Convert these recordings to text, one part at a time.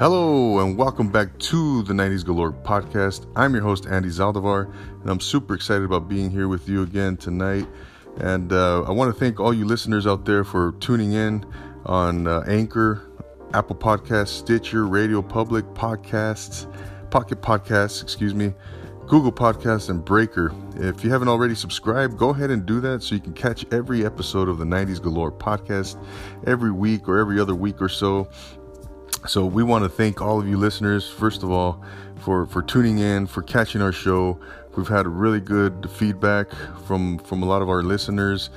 Hello, and welcome back to the 90s Galore podcast. I'm your host, Andy Zaldivar, and I'm super excited about being here with you again tonight. And uh, I want to thank all you listeners out there for tuning in on uh, Anchor, Apple Podcasts, Stitcher, Radio Public Podcasts, Pocket Podcasts, excuse me, Google Podcasts, and Breaker. If you haven't already subscribed, go ahead and do that so you can catch every episode of the 90s Galore podcast every week or every other week or so. So we want to thank all of you listeners, first of all, for for tuning in, for catching our show. We've had really good feedback from from a lot of our listeners.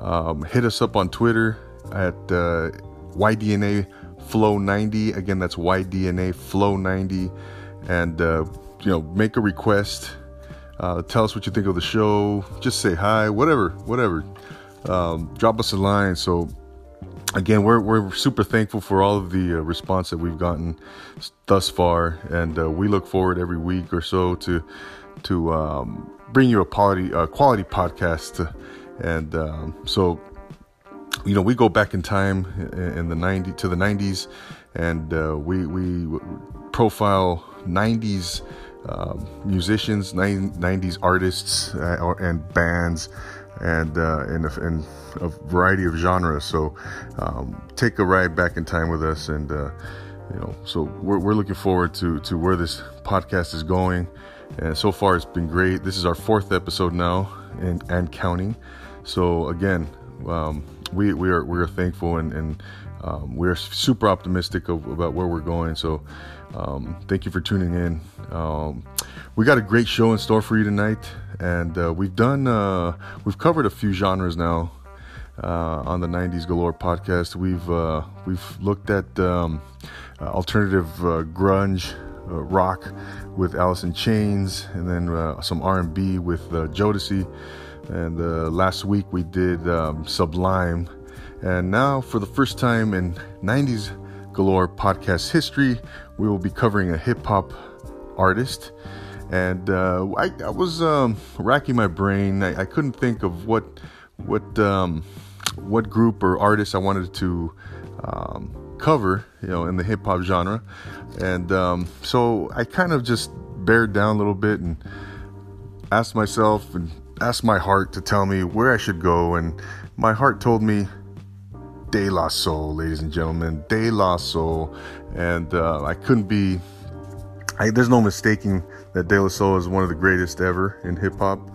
Um, hit us up on Twitter at uh, YDNA Flow 90. Again, that's YDNA Flow 90, and uh, you know, make a request. Uh, tell us what you think of the show. Just say hi, whatever, whatever. Um, drop us a line. So again, we're, we're super thankful for all of the uh, response that we've gotten thus far, and uh, we look forward every week or so to to um, bring you a quality quality podcast. And um, so, you know, we go back in time in the 90 to the 90s, and uh, we we profile 90s. Um, musicians, 90s artists, uh, and bands, and uh, in, a, in, a, variety of genres. So um, take a ride back in time with us, and uh, you know, so we're, we're looking forward to to where this podcast is going. And so far, it's been great. This is our fourth episode now, and and counting. So again, um, we we are we are thankful and and um, we're super optimistic of, about where we're going. So um, thank you for tuning in. Um, we got a great show in store for you tonight, and uh, we've done uh, we've covered a few genres now uh, on the 90s Galore podcast. We've uh, we've looked at um, uh, alternative uh, grunge rock with in Chains, and then some R&B with Jodeci. And last week we did um, Sublime, and now for the first time in 90s Galore podcast history, we will be covering a hip hop artist. And uh, I, I, was um, racking my brain. I, I, couldn't think of what what um, what group or artist I wanted to um, cover, you know, in the hip hop genre, and um, so I kind of just bared down a little bit and asked myself and asked my heart to tell me where I should go, and my heart told me. De La Soul, ladies and gentlemen, De La Soul, and uh, I couldn't be I, there's no mistaking that De La Soul is one of the greatest ever in hip hop.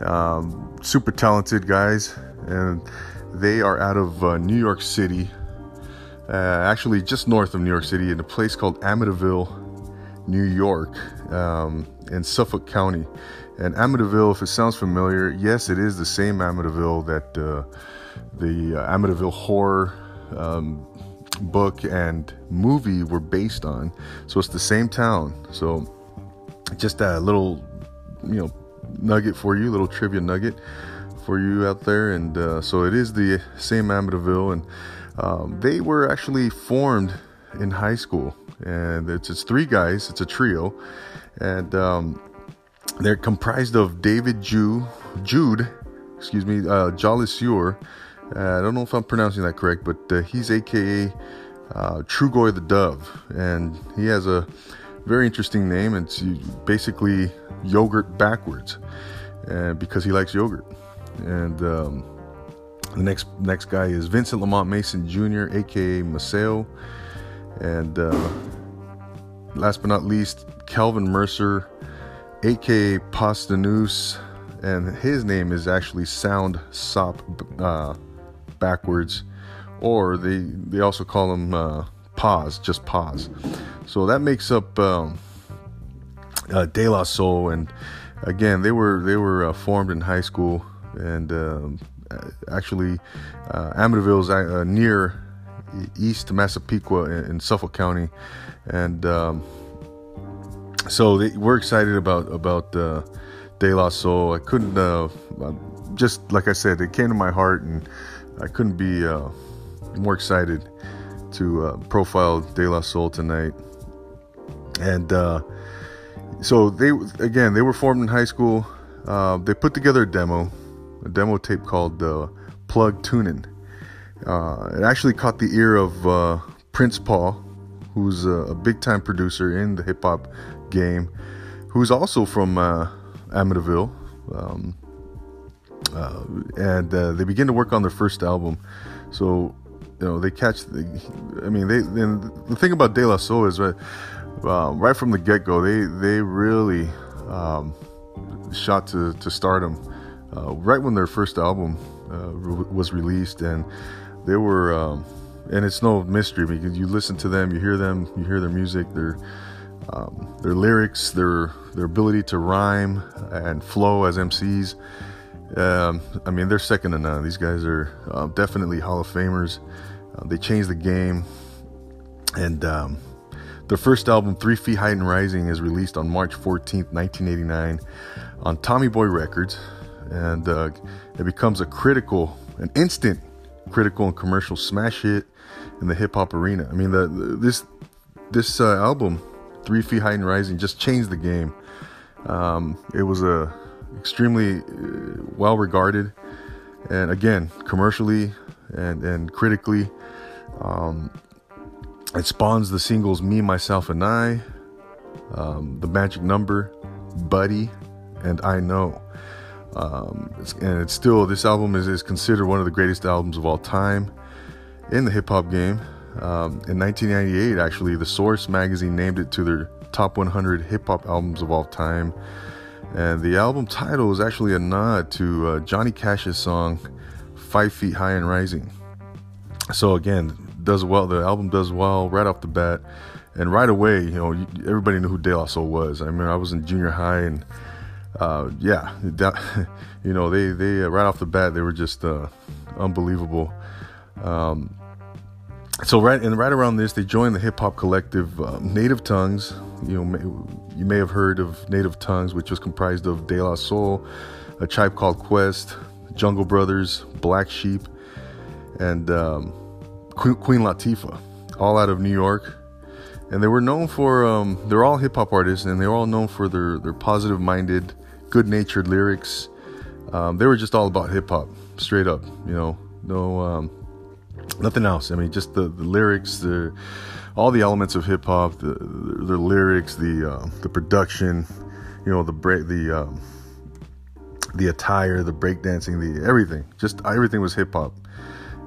Um, super talented guys, and they are out of uh, New York City, uh, actually just north of New York City, in a place called Amityville, New York, um, in Suffolk County. And Amityville, if it sounds familiar, yes, it is the same Amityville that uh, the uh, Amityville horror um, book and movie were based on. So it's the same town. So just a little, you know, nugget for you, little trivia nugget for you out there. And uh, so it is the same Amityville, and um, they were actually formed in high school. And it's, it's three guys. It's a trio, and um, they're comprised of David Jew, Jude, excuse me, uh, Jolicoeur, uh, I don't know if I'm pronouncing that correct, but uh, he's AKA uh, Trugoy the Dove, and he has a very interesting name. It's basically yogurt backwards, and because he likes yogurt. And um, the next next guy is Vincent Lamont Mason Jr., aka Maceo, and uh, last but not least, Calvin Mercer, aka Posdnuos, and his name is actually Sound Sop. Uh, backwards, or they they also call him uh, pause, just pause. So that makes up um, uh, De La Soul, and again they were they were uh, formed in high school, and um, actually uh, Amityville is uh, near East Massapequa in, in Suffolk County, and um, so they, we're excited about about uh, De La Soul. I couldn't uh, just like I said, it came to my heart and I couldn't be uh, more excited to uh, profile De La Soul tonight. And uh, so they, again, they were formed in high school. Uh, they put together a demo, a demo tape called uh, Plug Tunin'. Uh, it actually caught the ear of Prince Paul, who's a, big time producer in the hip hop game, who's also from uh, Amityville. Um, uh, and uh, they begin to work on their first album. So, you know, they catch. The, I mean, they. The thing about De La Soul is right, uh, right from the get go, they they really um, shot to to stardom. Uh, right when their first album uh, re- was released, and they were. Um, and it's no mystery because you listen to them, you hear them, you hear their music, their um, their lyrics, their their ability to rhyme and flow as MCs. Um, I mean, they're second to none. These guys are uh, definitely Hall of Famers. Uh, they changed the game, and um, their first album, Three Feet High and Rising, is released on March 14th, 1989, on Tommy Boy Records, and uh, it becomes a critical, an instant critical and commercial smash hit in the hip hop arena. I mean, the, the this this uh, album, Three Feet High and Rising, just changed the game. Um, it was a extremely uh, well regarded, and again, commercially and and critically. Um, it spawns the singles "Me, Myself, and I," um, "The Magic Number," "Buddy," and "I Know." Um, and it's still this album is, is considered one of the greatest albums of all time in the hip hop game. Um, in 1998, actually, the Source magazine named it to their top 100 hip hop albums of all time. And the album title is actually a nod to uh, Johnny Cash's song Five Feet High and Rising. So, again, does well. The album does well right off the bat. And right away, you know, everybody knew who De La Soul was. I mean, I was in junior high and uh, yeah, you know, they they uh, right off the bat they were just uh, unbelievable. Um, so right and right around this, they joined the hip hop collective uh, Native Tongues. You know, may, you may have heard of Native Tongues, which was comprised of De La Soul, a tribe called Quest, Jungle Brothers, Black Sheep, and um, Queen Latifah, all out of New York. And they were known for um, they're all hip hop artists, and they're all known for their their positive minded, good natured lyrics. Um, they were just all about hip hop, straight up. You know, no um, nothing else. I mean, just the, the lyrics, the all the elements of hip hop, the, the, the lyrics, the uh, the production, you know, the break, the um, the attire, the breakdancing, the everything. Just everything was hip hop,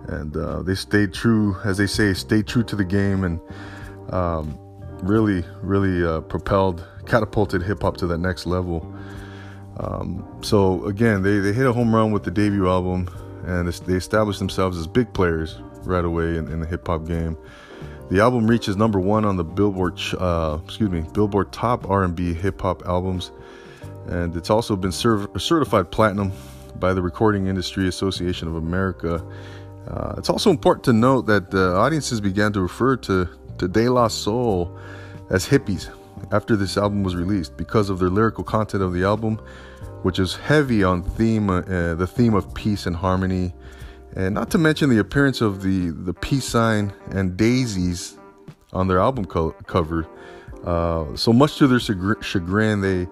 and uh, they stayed true, as they say, stayed true to the game, and um, really, really uh, propelled, catapulted hip hop to that next level. Um, so again, they, they hit a home run with the debut album, and they established themselves as big players right away in, in the hip hop game. The album reaches number one on the Billboard, uh, excuse me, Billboard Top R&B Hip Hop Albums, and it's also been certified platinum by the Recording Industry Association of America. Uh, it's also important to note that the audiences began to refer to, to De La Soul as hippies after this album was released because of their lyrical content of the album, which is heavy on theme, uh, the theme of peace and harmony, and not to mention the appearance of the the peace sign and daisies on their album co- cover. Uh, so much to their chagrin, they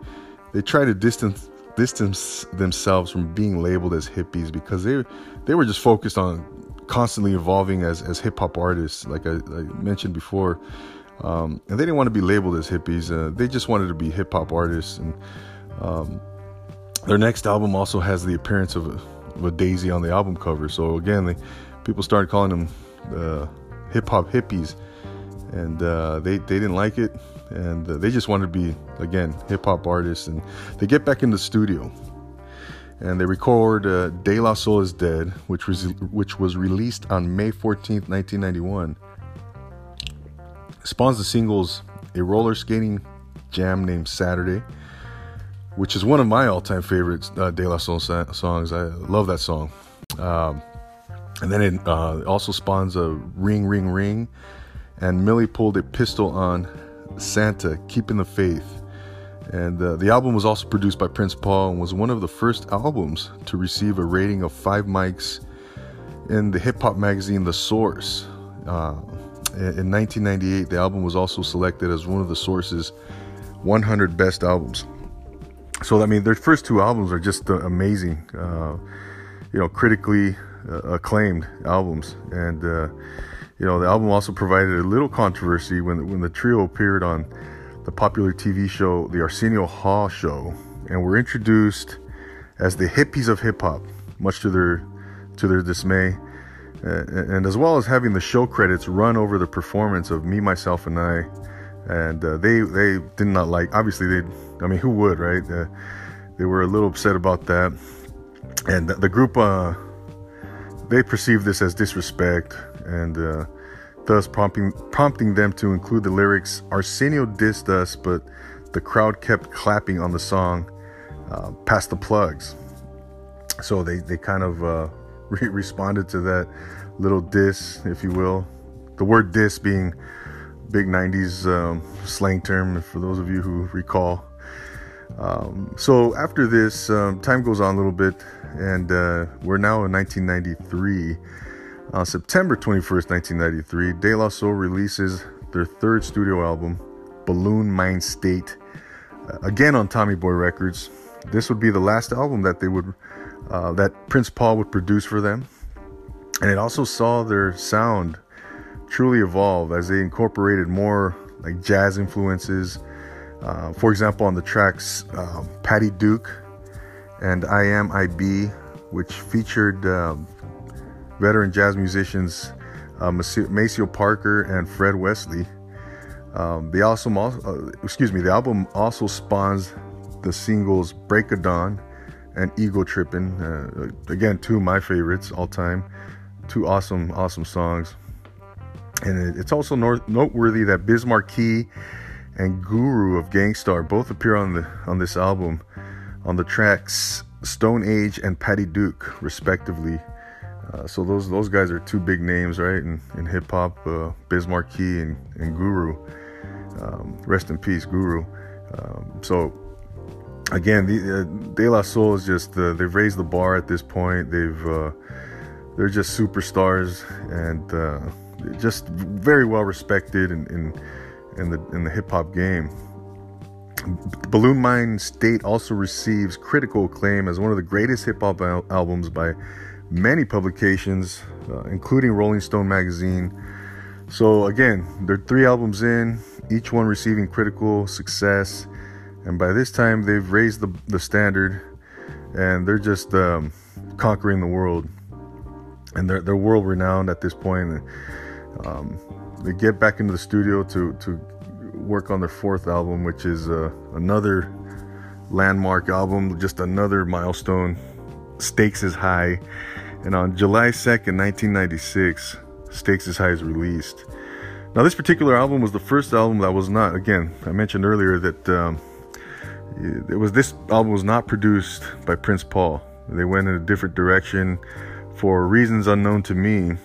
they try to distance distance themselves from being labeled as hippies because they they were just focused on constantly evolving as as hip hop artists, like I, I, mentioned before. Um, and they didn't want to be labeled as hippies. Uh, they just wanted to be hip hop artists. And um, their next album also has the appearance of a with Daisy on the album cover. So again, they, people started calling them uh, hip hop hippies, and uh, they they didn't like it, and uh, they just wanted to be again hip hop artists. And they get back in the studio, and they record uh, "De La Soul Is Dead," which was which was released on May 14th, 1991. Spawns the singles "A Roller Skating Jam Named Saturday." which is one of my all-time favorites uh, De La Soul sa- songs. I love that song. Um, and then it uh, also spawns a Ring Ring Ring, and Millie pulled a pistol on Santa, Keeping the Faith. And uh, the album was also produced by Prince Paul and was one of the first albums to receive a rating of five mics in the hip hop magazine The Source. Uh, in 1998, the album was also selected as one of the Source's 100 best albums so I mean, their first two albums are just uh, amazing. Uh, you know, critically uh, acclaimed albums, and uh, you know, the album also provided a little controversy when when the trio appeared on the popular TV show The Arsenio Hall Show, and were introduced as the hippies of hip hop, much to their to their dismay, and as well as having the show credits run over the performance of Me, Myself, and I. And uh, they they did not like. Obviously, they. I mean, who would, right? Uh, they were a little upset about that, and the, the group uh, they perceived this as disrespect and uh, thus prompting prompting them to include the lyrics Arsenio dissed us, but the crowd kept clapping on the song uh, pass the plugs. So they, they kind of uh, re- responded to that little diss, if you will. The word diss being big 90s um, slang term for those of you who recall. Um, so after this, um, time goes on a little bit, and uh, we're now in 1993. On September 21st, 1993, De La Soul releases their third studio album, Buhloone Mindstate, uh, again on Tommy Boy Records. This would be the last album that they would, uh, that Prince Paul would produce for them, and it also saw their sound truly evolve as they incorporated more like jazz influences. Uh, for example, on the tracks um, Patty Duke and I Am I Be, which featured um, veteran jazz musicians uh, Maceo Parker and Fred Wesley. Um, the also, uh, excuse me, the album also spawns the singles "Break of Dawn" and "Ego Trippin'." Uh, again, two of my favorites all time. Two awesome, awesome songs. And it's also noteworthy that Biz Markie and Guru of Gang Starr both appear on the on this album on the tracks Stone Age and Patty Duke, respectively. Uh, so those those guys are two big names, right? In, in hip hop, uh, Biz Markie and, and Guru. Um, rest in peace, Guru. Um, so again, the, uh, De La Soul is just uh, they've raised the bar at this point. They've uh, they're just superstars and uh, just very well respected in, in in the in the hip hop game. Buhloone Mindstate also receives critical acclaim as one of the greatest hip hop al- albums by many publications, including Rolling Stone magazine. So, again, they're three albums in, each one receiving critical success. And by this time, they've raised the, the standard and they're just um, conquering the world. And they're, they're world renowned at this point. Um, they get back into the studio to, to work on their fourth album, which is uh, another landmark album, just another milestone. Stakes is high. And on July 2nd, 1996, Stakes is High is released. Now, this particular album was the first album that was not, again, I mentioned earlier that um, it was this album was not produced by Prince Paul. They went in a different direction for reasons unknown to me,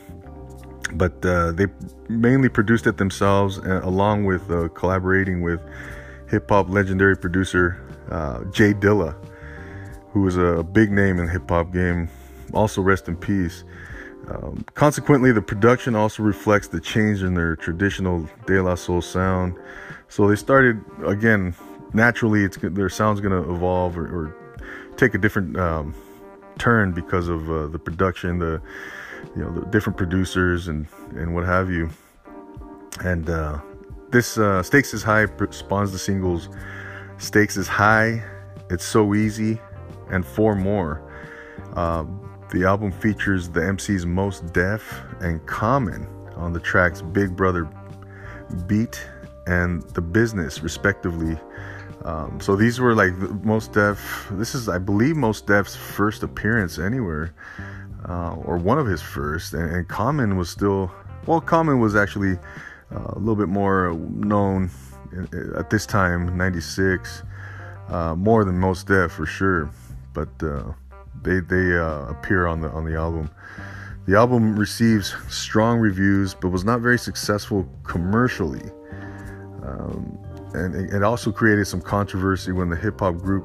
but uh, they mainly produced it themselves, uh, along with uh, collaborating with hip hop legendary producer uh, J Dilla, who was a big name in the hip hop game also rest in peace. Um, consequently, the production also reflects the change in their traditional De La Soul sound. So they started again naturally. It's their sound's going to evolve or, or, take a different um, turn because of uh, the production, the you know the different producers and and what have you. And uh, this uh, Stakes is High spawns the singles Stakes is High, It's So Easy, and four more. Um, the album features the MC's Mos Def and Common on the tracks Big Brother Beat and The Business, respectively. Um, so these were like the Mos Def. This is, I believe, Mos Def's first appearance anywhere, uh, or one of his first. And, and, Common was still, well, Common was actually uh, a little bit more known at this time, '96, uh, more than Mos Def for sure. But uh, they they uh, appear on the on the album. The album receives strong reviews, but was not very successful commercially. Um, and it, also created some controversy when the hip hop group,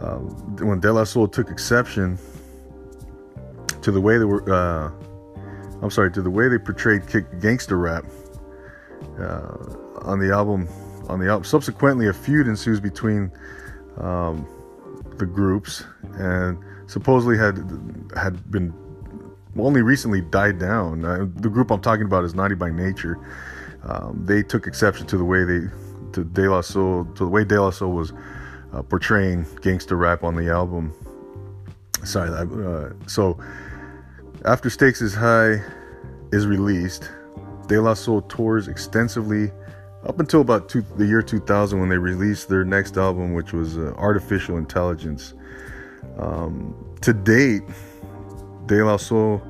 uh, when De La Soul took exception to the way they were, uh, I'm sorry, to the way they portrayed gangster rap uh, on the album. On the album, subsequently, a feud ensues between um, the groups, and supposedly had had been only recently died down. Uh, the group I'm talking about is Naughty by Nature. Um, they took exception to the way they, to De La Soul, to the way De La Soul was uh, portraying gangster rap on the album. Sorry, uh, so after Stakes is High is released, De La Soul tours extensively up until about two, the year 2000 when they released their next album, which was uh, Artificial Intelligence. Um, to date, De La Soul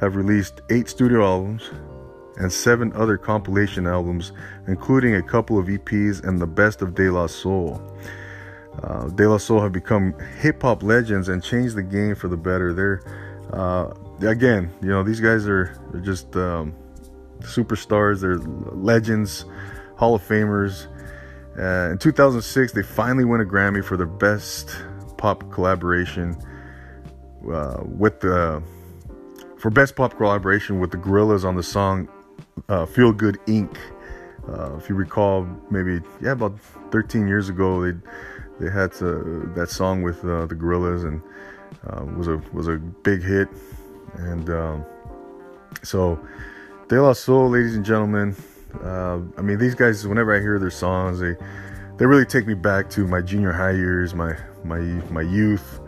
have released eight studio albums and seven other compilation albums, including a couple of EPs and the best of De La Soul. Uh, De La Soul have become hip hop legends and changed the game for the better. They're uh, again, you know, these guys are just um, superstars. They're legends, Hall of Famers. Uh, in 2006, they finally won a Grammy for their best pop collaboration uh, with the for best pop collaboration with the Gorillaz on the song uh, "Feel Good Inc." Uh, if you recall, maybe yeah, about 13 years ago, they they had to, that song with uh, the Gorillaz and uh, was a was a big hit. And um, so, De La Soul, ladies and gentlemen. Uh, I mean, these guys. Whenever I hear their songs, they they really take me back to my junior high years, my my my youth,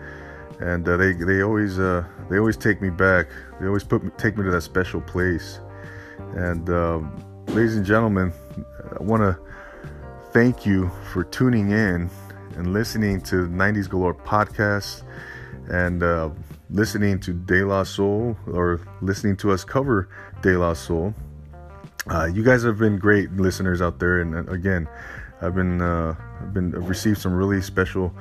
and uh, they they always uh, they always take me back. They always put me, take me to that special place. And um, ladies and gentlemen, I want to thank you for tuning in and listening to 90s Galore podcast and uh, listening to De La Soul or listening to us cover De La Soul. Uh, you guys have been great listeners out there, and uh, again, I've been uh, I've been I've received some really special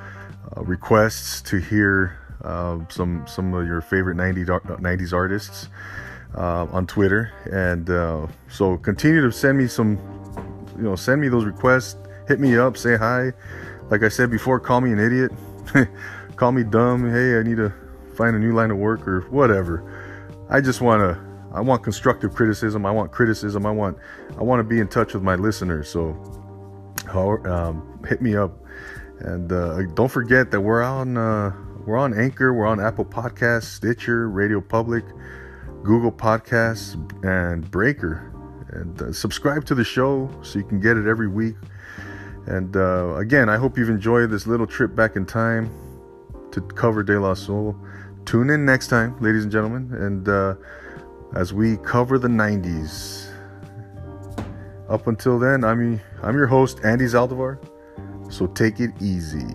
uh, requests to hear uh, some some of your favorite 90s, 90s artists on Twitter, and uh, so continue to send me some, you know, send me those requests. Hit me up, say hi. Like I said before, call me an idiot, call me dumb. Hey, I need to find a new line of work or whatever. I just want to. I want constructive criticism. I want criticism. I want. I want to be in touch with my listeners. So, um, hit me up, and uh, don't forget that we're on. Uh, we're on Anchor. We're on Apple Podcasts, Stitcher, Radio Public, Google Podcasts, and Breaker. And uh, subscribe to the show so you can get it every week. And uh, again, I hope you've enjoyed this little trip back in time to cover De La Soul. Tune in next time, ladies and gentlemen, and uh, as we cover the 90s. Up until then, I'm I'm your host Andy Zaldivar. So take it easy.